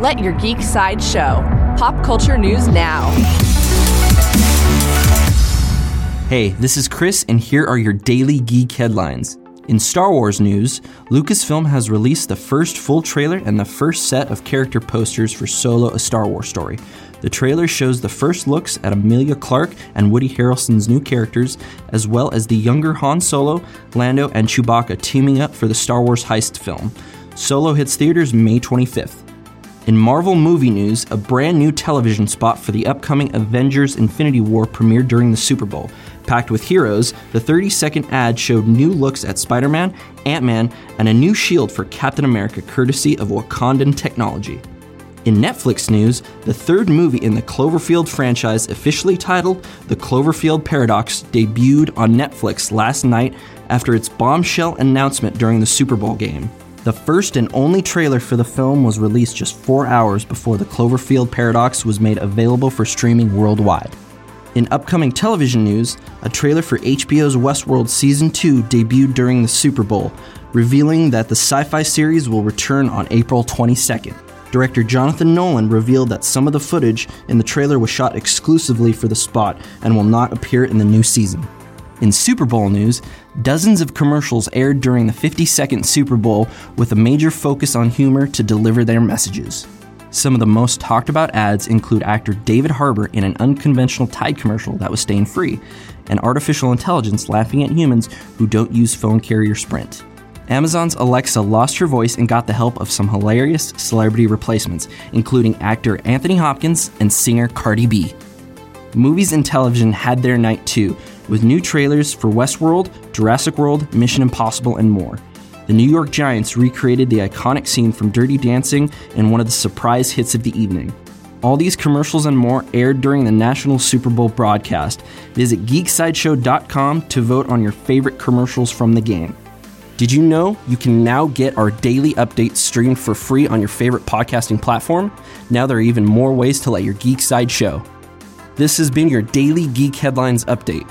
Let your geek side show. Pop culture news now. Hey, this is Chris, and here are your daily geek headlines. In Star Wars news, Lucasfilm has released the first full trailer and the first set of character posters for Solo: A Star Wars Story. The trailer shows the first looks at Emilia Clarke and Woody Harrelson's new characters, as well as the younger Han Solo, Lando, and Chewbacca teaming up for the Star Wars heist film. Solo hits theaters May 25th. In Marvel movie news, a brand new television spot for the upcoming Avengers Infinity War premiered during the Super Bowl. Packed with heroes, the 30 second ad showed new looks at Spider Man, Ant Man, and a new shield for Captain America courtesy of Wakandan technology. In Netflix news, the third movie in the Cloverfield franchise, officially titled The Cloverfield Paradox, debuted on Netflix last night after its bombshell announcement during the Super Bowl game. The first and only trailer for the film was released just four hours before The Cloverfield Paradox was made available for streaming worldwide. In upcoming television news, a trailer for HBO's Westworld Season 2 debuted during the Super Bowl, revealing that the sci fi series will return on April 22nd. Director Jonathan Nolan revealed that some of the footage in the trailer was shot exclusively for the spot and will not appear in the new season. In Super Bowl news, dozens of commercials aired during the 52nd Super Bowl with a major focus on humor to deliver their messages. Some of the most talked about ads include actor David Harbour in an unconventional Tide commercial that was stain free, and artificial intelligence laughing at humans who don't use phone carrier Sprint. Amazon's Alexa lost her voice and got the help of some hilarious celebrity replacements, including actor Anthony Hopkins and singer Cardi B. Movies and television had their night too, with new trailers for Westworld, Jurassic World, Mission Impossible, and more. The New York Giants recreated the iconic scene from Dirty Dancing in one of the surprise hits of the evening. All these commercials and more aired during the national Super Bowl broadcast. Visit geeksideshow.com to vote on your favorite commercials from the game. Did you know you can now get our daily updates streamed for free on your favorite podcasting platform? Now there are even more ways to let your geek side show. This has been your daily Geek Headlines update.